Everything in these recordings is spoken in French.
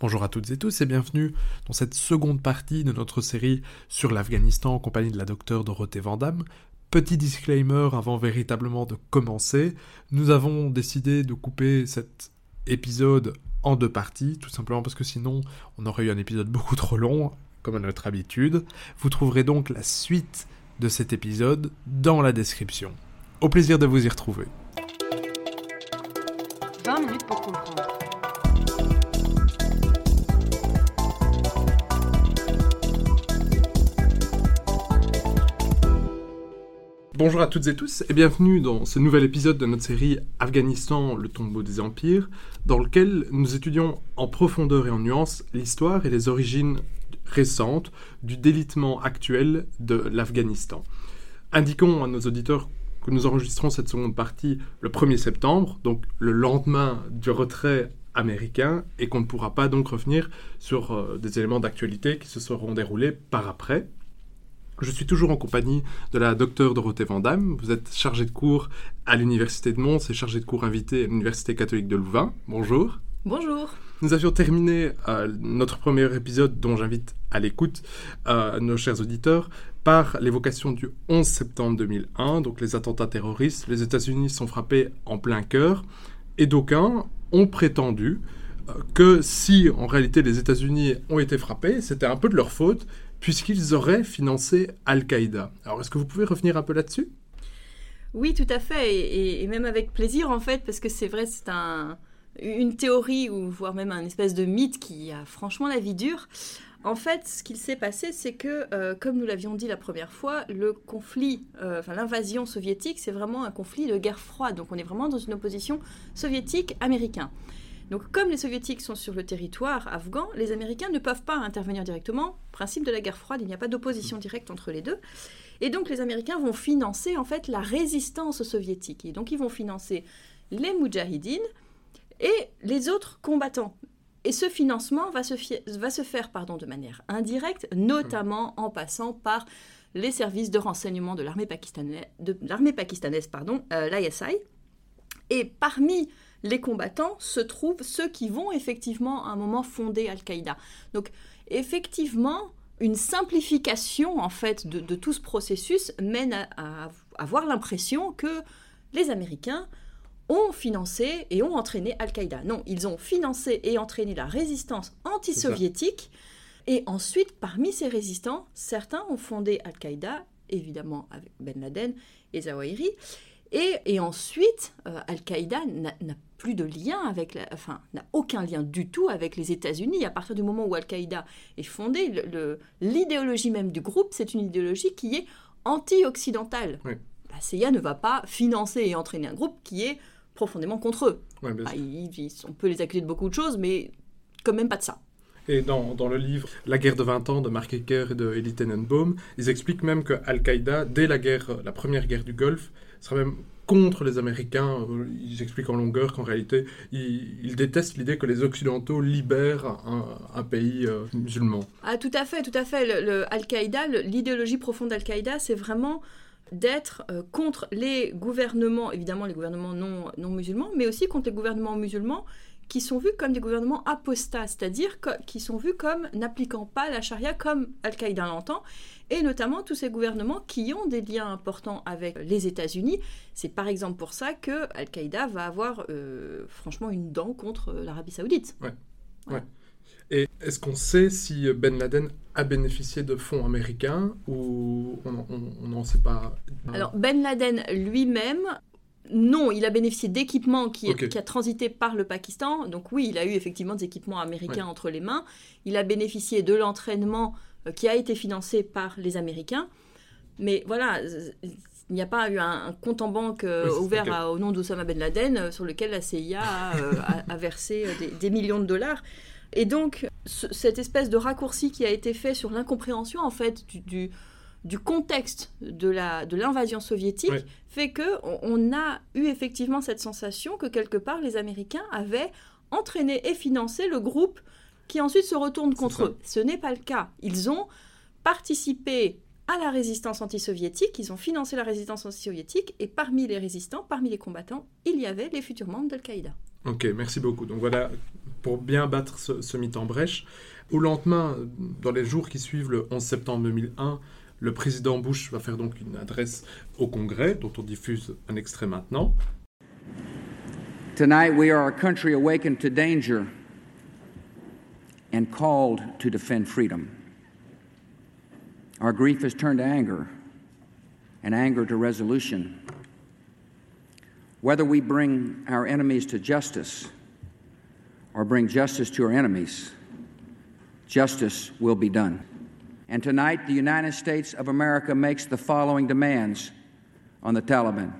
Bonjour à toutes et tous et bienvenue dans cette seconde partie de notre série sur l'Afghanistan en compagnie de la docteure Dorothée Vandamme. Petit disclaimer avant véritablement de commencer, nous avons décidé de couper cet épisode en deux parties, tout simplement parce que sinon on aurait eu un épisode beaucoup trop long, comme à notre habitude. Vous trouverez donc la suite de cet épisode dans la description. Au plaisir de vous y retrouver. 20 minutes pour Bonjour à toutes et tous et bienvenue dans ce nouvel épisode de notre série Afghanistan, le tombeau des empires, dans lequel nous étudions en profondeur et en nuance l'histoire et les origines récentes du délitement actuel de l'Afghanistan. Indiquons à nos auditeurs que nous enregistrons cette seconde partie le 1er septembre, donc le lendemain du retrait américain, et qu'on ne pourra pas donc revenir sur euh, des éléments d'actualité qui se seront déroulés par après. Je suis toujours en compagnie de la docteure Dorothée Vandamme. Vous êtes chargée de cours à l'Université de Mons et chargée de cours invitée à l'Université catholique de Louvain. Bonjour. Bonjour. Nous avions terminé euh, notre premier épisode, dont j'invite à l'écoute euh, nos chers auditeurs, par l'évocation du 11 septembre 2001, donc les attentats terroristes. Les États-Unis sont frappés en plein cœur, et d'aucuns ont prétendu euh, que si en réalité les États-Unis ont été frappés, c'était un peu de leur faute, puisqu'ils auraient financé Al-Qaïda. Alors est-ce que vous pouvez revenir un peu là-dessus? Oui, tout à fait, et, même avec plaisir en fait, parce que c'est vrai, c'est un, une théorie ou voire même un espèce de mythe qui a franchement la vie dure. En fait, ce qu'il s'est passé, c'est que, euh, comme nous l'avions dit la première fois, le conflit, euh, enfin l'invasion soviétique, c'est vraiment un conflit de guerre froide. Donc on est vraiment dans une opposition soviétique-américain. Donc comme les soviétiques sont sur le territoire afghan, les Américains ne peuvent pas intervenir directement. Principe de la guerre froide, il n'y a pas d'opposition directe entre les deux. Et donc les Américains vont financer en fait la résistance soviétique. Et donc ils vont financer les Moudjahidines et les autres combattants. Et ce financement va se, faire de manière indirecte, notamment en passant par les services de renseignement de l'armée pakistanaise, de euh, l'ISI. Et parmi les combattants se trouvent ceux qui vont effectivement à un moment fonder Al-Qaïda. Donc effectivement, une simplification en fait de, de tout ce processus mène à, à avoir l'impression que les Américains ont financé et ont entraîné Al-Qaïda. Non, ils ont financé et entraîné la résistance anti-soviétique. Et ensuite, parmi ces résistants, certains ont fondé Al-Qaïda, évidemment avec Ben Laden et Zawahiri. Et, et ensuite, euh, Al-Qaïda n'a plus de lien avec, la, enfin, n'a aucun lien du tout avec les États-Unis. À partir du moment où Al-Qaïda est fondé, l'idéologie même du groupe, c'est une idéologie qui est anti-occidentale. Oui. La CIA ne va pas financer et entraîner un groupe qui est profondément contre eux. Ouais, bah, ils, ils, on peut les accuser de beaucoup de choses, mais quand même pas de ça. Et dans, dans, le livre La guerre de 20 ans de Mark Ecker et de Elie Tenenbaum, ils expliquent même que Al-Qaïda, dès la, guerre, la première guerre du Golfe, sera même contre les Américains. Ils expliquent en longueur qu'en réalité, ils, détestent l'idée que les Occidentaux libèrent un, pays euh, musulman. Ah, tout à fait, tout à fait. Al-Qaïda, l'idéologie profonde d'Al-Qaïda, c'est vraiment d'être euh, contre les gouvernements, évidemment les gouvernements non musulmans, mais aussi contre les gouvernements musulmans qui sont vus comme des gouvernements apostats, c'est-à-dire qui sont vus comme n'appliquant pas la charia comme Al-Qaïda l'entend, et notamment tous ces gouvernements qui ont des liens importants avec les États-Unis. C'est par exemple pour ça que Al-Qaïda va avoir euh, franchement une dent contre l'Arabie saoudite. Ouais. ouais. ouais. Et est-ce qu'on sait si Ben Laden a bénéficié de fonds américains ou on n'en sait pas? Alors Ben Laden lui-même, non, il a bénéficié d'équipements qui, okay. qui, a transité par le Pakistan. Donc oui, il a eu effectivement des équipements américains ouais. entre les mains. Il a bénéficié de l'entraînement euh, qui a été financé par les Américains. Mais voilà, il n'y a pas eu un, un compte en banque euh, oui, ouvert okay. à, au nom d'Oussama Ben Laden euh, sur lequel la CIA a, euh, a, a versé des, des, millions de dollars. Et donc, ce, cette espèce de raccourci qui a été fait sur l'incompréhension, en fait, du, du, du, contexte de l'invasion de soviétique, oui. fait qu'on on a eu effectivement cette sensation que quelque part, les Américains avaient entraîné et financé le groupe qui ensuite se retourne contre eux. Ce n'est pas le cas. Ils ont participé à la résistance anti-soviétique, ils ont financé la résistance anti-soviétique, et parmi les résistants, parmi les combattants, il y avait les futurs membres d'Al-Qaïda. Ok, merci beaucoup. Donc voilà, pour bien battre ce, mythe en brèche, au lendemain, dans les jours qui suivent le 11 septembre 2001, le président Bush va faire donc une adresse au Congrès, dont on diffuse un extrait maintenant. Tonight we are a country awakened to danger and called to defend freedom. Our grief has turned to anger, and anger to resolution. Whether we bring our enemies to justice or bring justice to our enemies, justice will be done. And tonight, the United States of America makes the following demands on the Taliban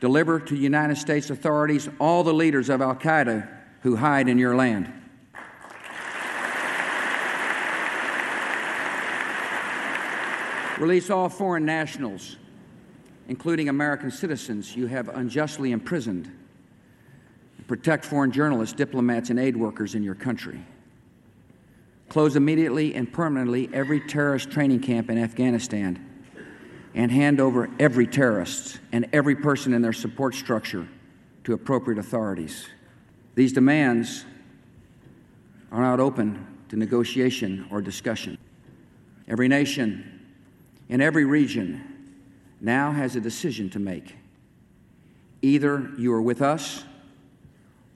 Deliver to United States authorities all the leaders of Al Qaeda who hide in your land. Release all foreign nationals including American citizens you have unjustly imprisoned. Protect foreign journalists, diplomats, and aid workers in your country. Close immediately and permanently every terrorist training camp in Afghanistan and hand over every terrorist and every person in their support structure to appropriate authorities. These demands are not open to negotiation or discussion. Every nation in every region now has a decision to make. Either you are with us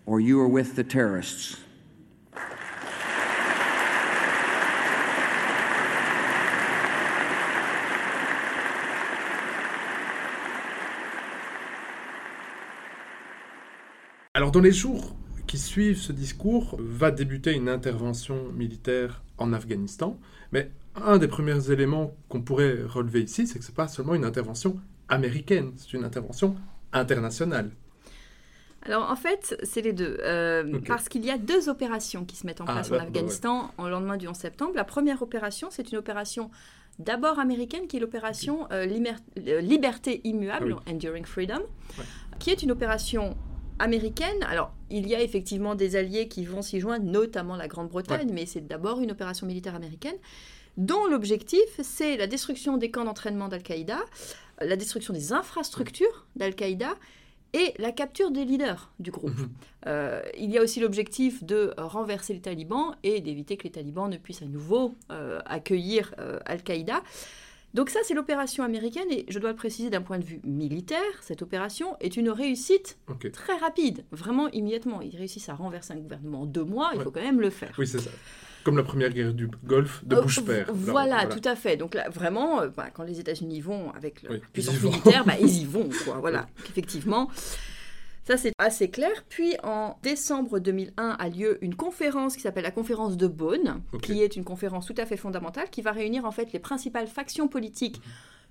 or you are with the terrorists. Alors dans les jours qui suivent ce discours, va débuter une intervention militaire en Afghanistan, mais un des premiers éléments qu'on pourrait relever ici, c'est que ce n'est pas seulement une intervention américaine, c'est une intervention internationale. Alors en fait, c'est les deux. Euh, parce qu'il y a deux opérations qui se mettent en ah, place en Afghanistan au lendemain du 11 septembre. La première opération, c'est une opération d'abord américaine qui est l'opération euh, euh, Liberté immuable, ah Enduring Freedom, qui est une opération américaine. Alors, il y a effectivement des alliés qui vont s'y joindre, notamment la Grande-Bretagne, mais c'est d'abord une opération militaire américaine dont l'objectif, c'est la destruction des camps d'entraînement d'Al-Qaïda, la destruction des infrastructures d'Al-Qaïda et la capture des leaders du groupe. Mhm. Euh, il y a aussi l'objectif de renverser les talibans et d'éviter que les talibans ne puissent à nouveau euh, accueillir euh, Al-Qaïda. Donc ça, c'est l'opération américaine, et je dois le préciser d'un point de vue militaire, cette opération est une réussite très rapide, vraiment immédiatement. Ils réussissent à renverser un gouvernement en deux mois, il faut quand même le faire. Oui, c'est ça. Comme la première guerre du Golfe de euh, Bush père. Voilà, tout à fait. Donc là, vraiment, euh, bah, quand les États-Unis vont avec leur puissance militaire, bah, ils y vont. Quoi. Voilà, effectivement. Ça, c'est assez clair. Puis, en décembre 2001, a lieu une conférence qui s'appelle la conférence de Bonn, qui est une conférence tout à fait fondamentale, qui va réunir en fait les principales factions politiques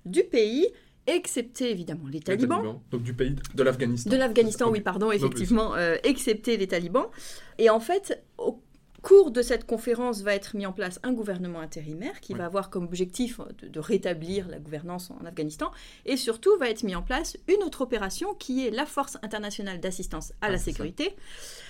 du pays, excepté évidemment les talibans. Donc du pays de l'Afghanistan. De l'Afghanistan, oui, pardon, effectivement, euh, excepté les talibans. Et en fait, au cours de cette conférence va être mis en place un gouvernement intérimaire qui va avoir comme objectif de, rétablir la gouvernance en Afghanistan et surtout va être mis en place une autre opération qui est la Force internationale d'assistance à la ah, sécurité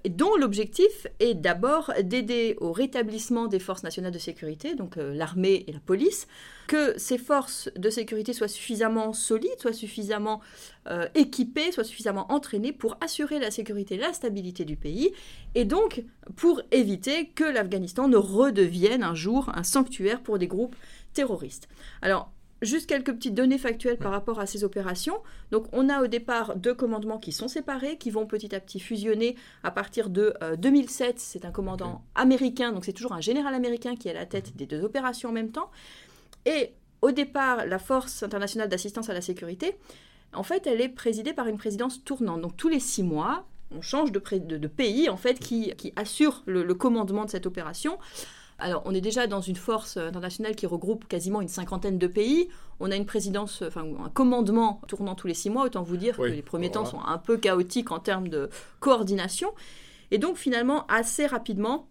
et dont l'objectif est d'abord d'aider au rétablissement des forces nationales de sécurité, donc euh, l'armée et la police, que ces forces de sécurité soient suffisamment solides, soient suffisamment euh, équipées, soient suffisamment entraînées pour assurer la sécurité et la stabilité du pays, et donc pour éviter que l'Afghanistan ne redevienne un jour un sanctuaire pour des groupes terroristes. Alors, Juste quelques petites données factuelles par rapport à ces opérations. Donc, on a au départ deux commandements qui sont séparés, qui vont petit à petit fusionner à partir de 2007. Euh, c'est un commandant américain, donc c'est toujours un général américain qui est à la tête des deux opérations en même temps. Et au départ, la Force internationale d'assistance à la sécurité, en fait, elle est présidée par une présidence tournante. Donc tous les six mois, on change de, pays en fait qui, assure le, commandement de cette opération. Alors, on est déjà dans une force internationale qui regroupe quasiment une cinquantaine de pays. On a une présidence, enfin un commandement tournant tous les six mois. Autant vous dire que les premiers temps sont un peu chaotiques en termes de coordination. Et donc, finalement, assez rapidement,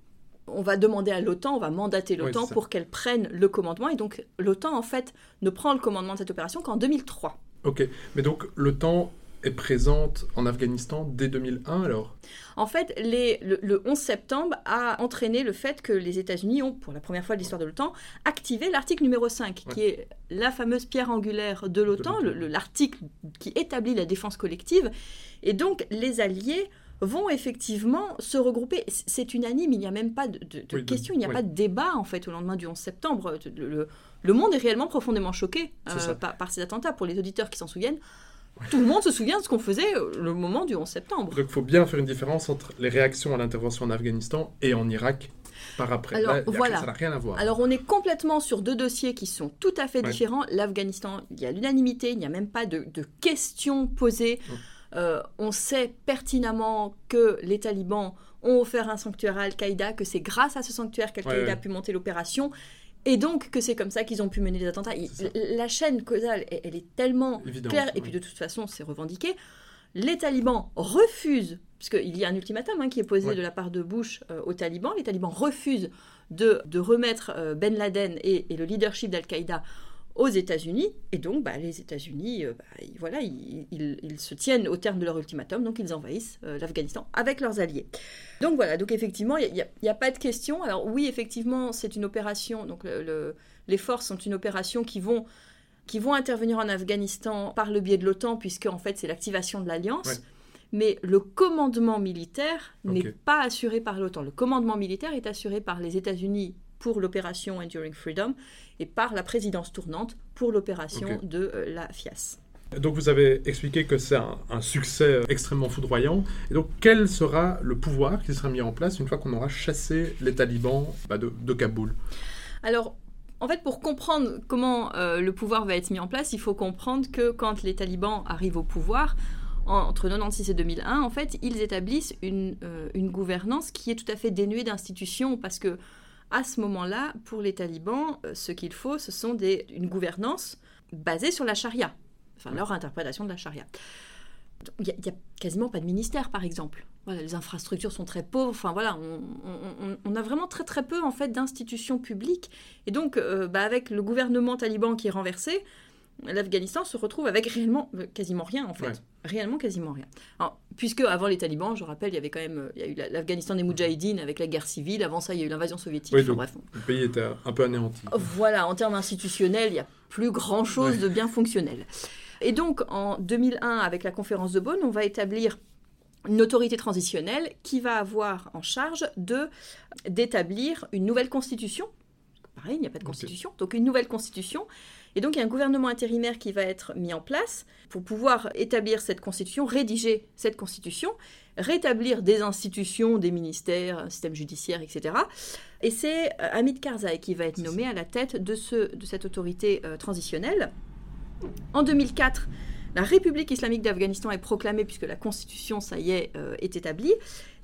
on va demander à l'OTAN, on va mandater l'OTAN pour qu'elle prenne le commandement. Et donc, l'OTAN, en fait, ne prend le commandement de cette opération qu'en 2003. Ok, mais donc l'OTAN est présente en Afghanistan dès 2001 alors? En fait, le, 11 septembre a entraîné le fait que les États-Unis ont, pour la première fois de l'histoire de l'OTAN, activé l'article numéro 5, qui est la fameuse pierre angulaire de l'OTAN, l'article qui établit la défense collective. Et donc, les Alliés vont effectivement se regrouper. C'est unanime, il n'y a même pas de, question, il n'y a pas de débat en fait au lendemain du 11 septembre. Le, monde est réellement profondément choqué euh, par, ces attentats. Pour les auditeurs qui s'en souviennent, tout le monde se souvient de ce qu'on faisait euh, le moment du 11 septembre. Donc il faut bien faire une différence entre les réactions à l'intervention en Afghanistan et en Irak par après. Alors, voilà. Ça n'a rien à voir. Alors, on est complètement sur deux dossiers qui sont tout à fait différents. L'Afghanistan, il y a l'unanimité, il n'y a même pas de, questions posées. Euh, on sait pertinemment que les talibans ont offert un sanctuaire à Al-Qaïda, que c'est grâce à ce sanctuaire qu'Al-Qaïda a pu monter l'opération. Et donc que c'est comme ça qu'ils ont pu mener les attentats. La chaîne causale, elle, est tellement claire, et puis de toute façon, c'est revendiqué. Les talibans refusent, puisqu'il y a un ultimatum hein, qui est posé de la part de Bush euh, aux talibans, les talibans refusent de, remettre euh, Ben Laden et le leadership d'Al-Qaïda aux États-Unis. Et donc, bah, les États-Unis, euh, bah, voilà, ils, se tiennent au terme de leur ultimatum, donc ils envahissent euh, l'Afghanistan avec leurs alliés. Donc voilà, donc effectivement, il n'y a, pas de question. Alors oui, effectivement, c'est une opération, donc les forces sont une opération qui vont, qui vont intervenir en Afghanistan par le biais de l'OTAN, puisque en fait c'est l'activation de l'alliance. Mais le commandement militaire n'est pas assuré par l'OTAN. Le commandement militaire est assuré par les États-Unis pour l'opération Enduring Freedom et par la présidence tournante pour l'opération de euh, la FIAS. Donc vous avez expliqué que c'est un, succès euh, extrêmement foudroyant. Et donc quel sera le pouvoir qui sera mis en place une fois qu'on aura chassé les talibans bah, de, Kaboul? Alors en fait, pour comprendre comment euh, le pouvoir va être mis en place, il faut comprendre que quand les talibans arrivent au pouvoir, entre 1996 et 2001, en fait, ils établissent une, une gouvernance qui est tout à fait dénuée d'institutions parce que à ce moment-là, pour les talibans, euh, ce qu'il faut, ce sont des, une gouvernance basée sur la charia, enfin leur interprétation de la charia. Il n'y a, quasiment pas de ministère, par exemple. Voilà, les infrastructures sont très pauvres. Enfin voilà, on, a vraiment très très peu en fait d'institutions publiques. Et donc, euh, bah, avec le gouvernement taliban qui est renversé, l'Afghanistan se retrouve avec réellement euh, quasiment rien en fait. Réellement quasiment rien. puisque avant les talibans, je rappelle, il y avait quand même euh, il y a eu l'Afghanistan des Moudjahidines avec la guerre civile. Avant ça, il y a eu l'invasion soviétique. bref. Le pays était un peu anéanti. Voilà, en termes institutionnels, il n'y a plus grand chose de bien fonctionnel. Et donc en 2001, avec la conférence de Bonn, on va établir une autorité transitionnelle qui va avoir en charge de d'établir une nouvelle constitution. Pareil, il n'y a pas de constitution. Donc une nouvelle constitution et donc il y a un gouvernement intérimaire qui va être mis en place pour pouvoir établir cette constitution, rédiger cette constitution, rétablir des institutions, des ministères, un système judiciaire, etc. Et c'est euh, Hamid Karzai qui va être nommé à la tête de, ce, de cette autorité euh, transitionnelle. En 2004, la République islamique d'Afghanistan est proclamée puisque la constitution, ça y est, euh, est établie.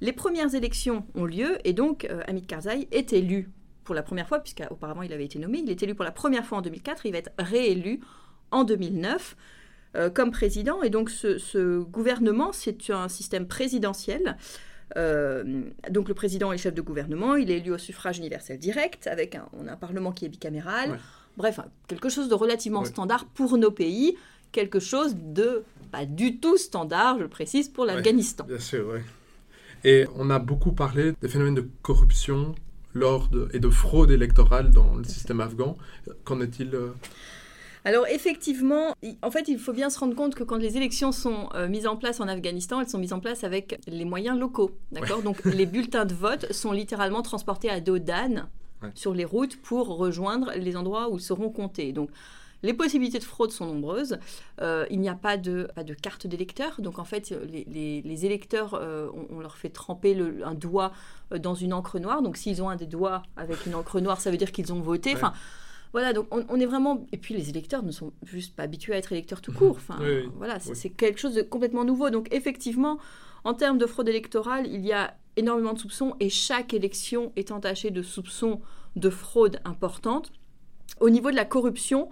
Les premières élections ont lieu et donc Hamid Karzai est élu pour la première fois, puisqu'auparavant il avait été nommé. Il est élu pour la première fois en 2004, il va être réélu en 2009 euh, comme président. Et donc ce, gouvernement, c'est un système présidentiel. Euh, donc le président est chef de gouvernement, il est élu au suffrage universel direct, avec un, on a un parlement qui est bicaméral. Bref, quelque chose de relativement standard pour nos pays, quelque chose de pas du tout standard, je le précise, pour l'Afghanistan. bien sûr, oui. Et on a beaucoup parlé des phénomènes de corruption lors et de fraude électorale dans le système afghan. Qu'en est-il euh alors effectivement, en fait, il faut bien se rendre compte que quand les élections sont euh, mises en place en Afghanistan, elles sont mises en place avec les moyens locaux, d'accord? Donc les bulletins de vote sont littéralement transportés à dos d'âne sur les routes pour rejoindre les endroits où ils seront comptés. Donc les possibilités de fraude sont nombreuses. Euh, il n'y a pas de, pas de carte d'électeur. Donc en fait, les, électeurs, euh, on, leur fait tremper un doigt euh, dans une encre noire. Donc s'ils ont un des doigts avec une encre noire, ça veut dire qu'ils ont voté. Enfin, voilà, donc on, est vraiment. Et puis les électeurs ne sont juste pas habitués à être électeurs tout court. Enfin, voilà, c'est quelque chose de complètement nouveau. Donc effectivement, en termes de fraude électorale, il y a énormément de soupçons et chaque élection est entachée de soupçons de fraude importante. Au niveau de la corruption,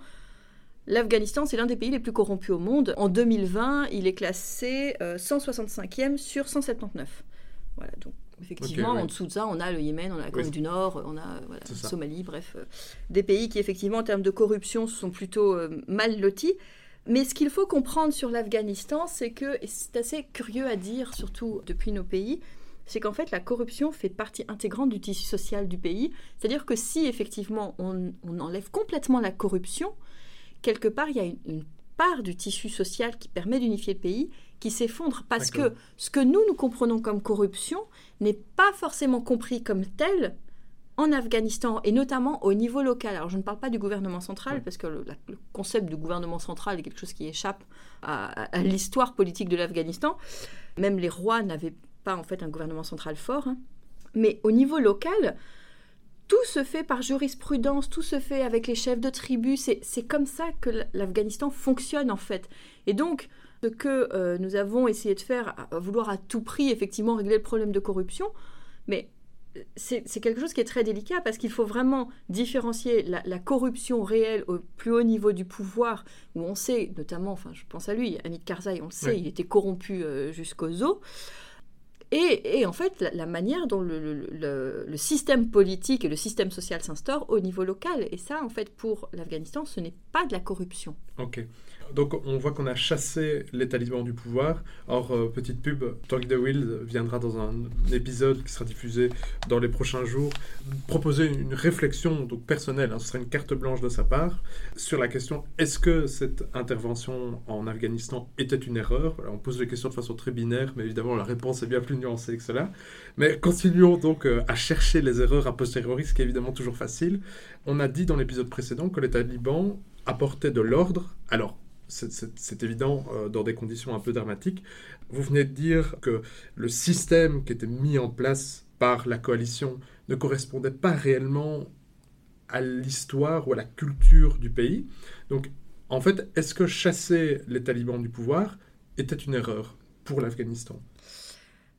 L'Afghanistan, c'est l'un des pays les plus corrompus au monde. En 2020, il est classé 165e euh, sur 179. Voilà, donc effectivement, en dessous de ça, on a le Yémen, on a la Corée du Nord, on a voilà, Somalie, bref, euh, des pays qui, effectivement, en termes de corruption, sont plutôt euh, mal lotis. Mais ce qu'il faut comprendre sur l'Afghanistan, c'est que, et c'est assez curieux à dire, surtout depuis nos pays, c'est qu'en fait, la corruption fait partie intégrante du tissu social du pays. C'est-à-dire que si, effectivement, on, on enlève complètement la corruption, quelque part, il y a une, part du tissu social qui permet d'unifier le pays qui s'effondre parce que ce que nous, nous comprenons comme corruption n'est pas forcément compris comme tel en Afghanistan et notamment au niveau local. Alors je ne parle pas du gouvernement central parce que le, concept du gouvernement central est quelque chose qui échappe à, l'histoire politique de l'Afghanistan. Même les rois n'avaient pas en fait un gouvernement central fort. Hein. Mais au niveau local, tout se fait par jurisprudence, tout se fait avec les chefs de tribus. C'est comme ça que l'Afghanistan fonctionne en fait. Et donc, ce que euh, nous avons essayé de faire, à vouloir à tout prix effectivement régler le problème de corruption, mais c'est quelque chose qui est très délicat parce qu'il faut vraiment différencier la, corruption réelle au plus haut niveau du pouvoir, où on sait, notamment, enfin je pense à lui, Hamid Karzai, on le sait, il était corrompu euh, jusqu'aux os, et, en fait, la, manière dont le, système politique et le système social s'instaurent au niveau local. Et ça, en fait, pour l'Afghanistan, ce n'est pas de la corruption. Ok. Donc on voit qu'on a chassé les talibans du pouvoir. Or, euh, petite pub, Talk the Wild viendra dans un épisode qui sera diffusé dans les prochains jours, proposer une réflexion donc personnelle, hein, ce sera une carte blanche de sa part, sur la question est-ce que cette intervention en Afghanistan était une erreur? On pose les questions de façon très binaire, mais évidemment la réponse est bien plus nuancée que cela. Mais continuons donc euh, à chercher les erreurs a posteriori, ce qui est évidemment toujours facile. On a dit dans l'épisode précédent que les talibans apportaient de l'ordre. Alors, c'est évident euh, dans des conditions un peu dramatiques. Vous venez de dire que le système qui était mis en place par la coalition ne correspondait pas réellement à l'histoire ou à la culture du pays. Donc, en fait, est-ce que chasser les talibans du pouvoir était une erreur pour l'Afghanistan?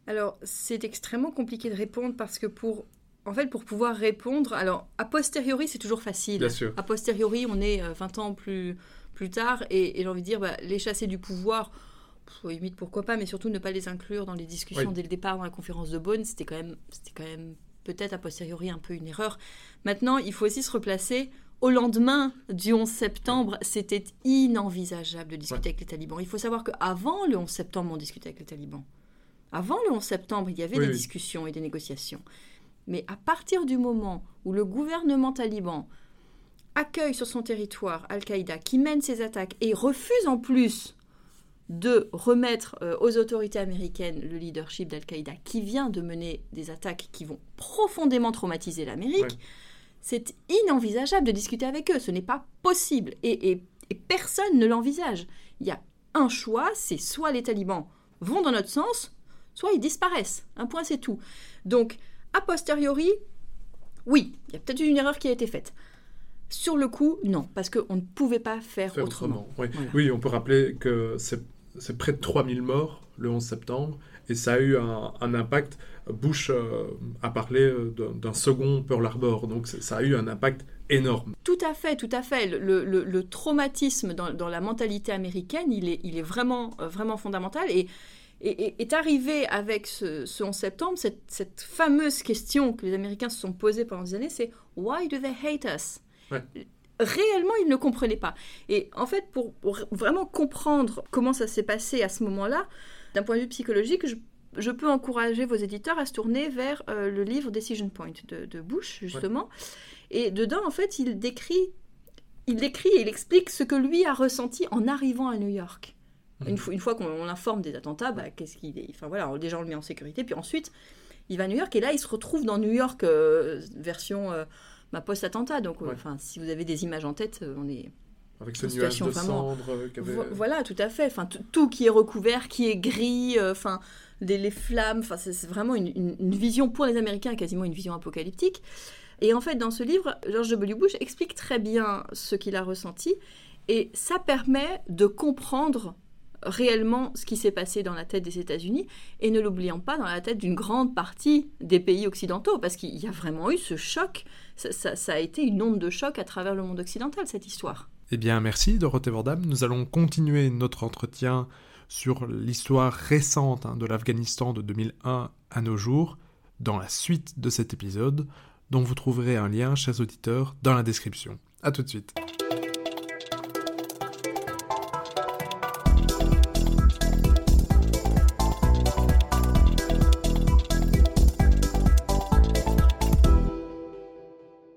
Alors, c'est extrêmement compliqué de répondre parce que pour en fait, pour pouvoir répondre, alors, a posteriori, c'est toujours facile. Bien sûr. A posteriori, on est 20 euh, ans plus, plus tard. Et, j'ai envie de dire, bah, les chasser du pouvoir, limite pourquoi pas, mais surtout ne pas les inclure dans les discussions dès le départ dans la conférence de Bonn, c'était quand même, c'était quand même peut-être a posteriori un peu une erreur. Maintenant, il faut aussi se replacer. Au lendemain du 11 septembre, c'était inenvisageable de discuter avec les talibans. Il faut savoir qu'avant le 11 septembre, on discutait avec les talibans. Avant le 11 septembre, il y avait des discussions et des négociations. Mais à partir du moment où le gouvernement taliban accueille sur son territoire Al-Qaïda, qui mène ses attaques et refuse en plus de remettre euh, aux autorités américaines le leadership d'Al-Qaïda, qui vient de mener des attaques qui vont profondément traumatiser l'Amérique, c'est inenvisageable de discuter avec eux. Ce n'est pas possible. Et, personne ne l'envisage. Il y a un choix, c'est soit les talibans vont dans notre sens, soit ils disparaissent. Un point, c'est tout. Donc, a posteriori, oui, il y a peut-être une erreur qui a été faite. Sur le coup, non, parce qu'on ne pouvait pas faire, autrement. oui. on peut rappeler que c'est près de 3000 morts le 11 septembre, et ça a eu un, impact. Bush euh, a parlé euh, d'un second Pearl Harbor, donc ça a eu un impact énorme. Tout à fait, tout à fait. Le, traumatisme dans, la mentalité américaine, il est, il est vraiment, euh, vraiment fondamental. Et, est arrivé avec ce, 11 septembre, cette, cette, fameuse question que les Américains se sont posées pendant des années, c'est Why do they hate us? Réellement, ils ne comprenaient pas. Et en fait, pour, vraiment comprendre comment ça s'est passé à ce moment-là, d'un point de vue psychologique, je, peux encourager vos éditeurs à se tourner vers euh, le livre Decision Point de, Bush, justement. Et dedans, en fait, il décrit, il décrit et il explique ce que lui a ressenti en arrivant à New York. Mmh. Une, fois, une fois qu'on informe des attentats, bah, qu'est-ce qu'il est Enfin voilà, déjà on le met en sécurité, puis ensuite il va à New York et là il se retrouve dans New York euh, version euh, ma post-attentat. Donc, euh, enfin, si vous avez des images en tête, euh, on est. Avec ce nuage de cendres Voilà, tout à fait. Enfin, tout qui est recouvert, qui est gris, euh, enfin, les, flammes. Enfin, c'est vraiment une, vision pour les Américains, quasiment une vision apocalyptique. Et en fait, dans ce livre, George W. Bush explique très bien ce qu'il a ressenti. Et ça permet de comprendre réellement ce qui s'est passé dans la tête des États-Unis et ne l'oublions pas dans la tête d'une grande partie des pays occidentaux parce qu'il y a vraiment eu ce choc, ça, a été une onde de choc à travers le monde occidental cette histoire. Eh bien merci Dorothée Vordam, nous allons continuer notre entretien sur l'histoire récente hein, de l'Afghanistan de 2001 à nos jours dans la suite de cet épisode dont vous trouverez un lien, chers auditeurs, dans la description. A tout de suite.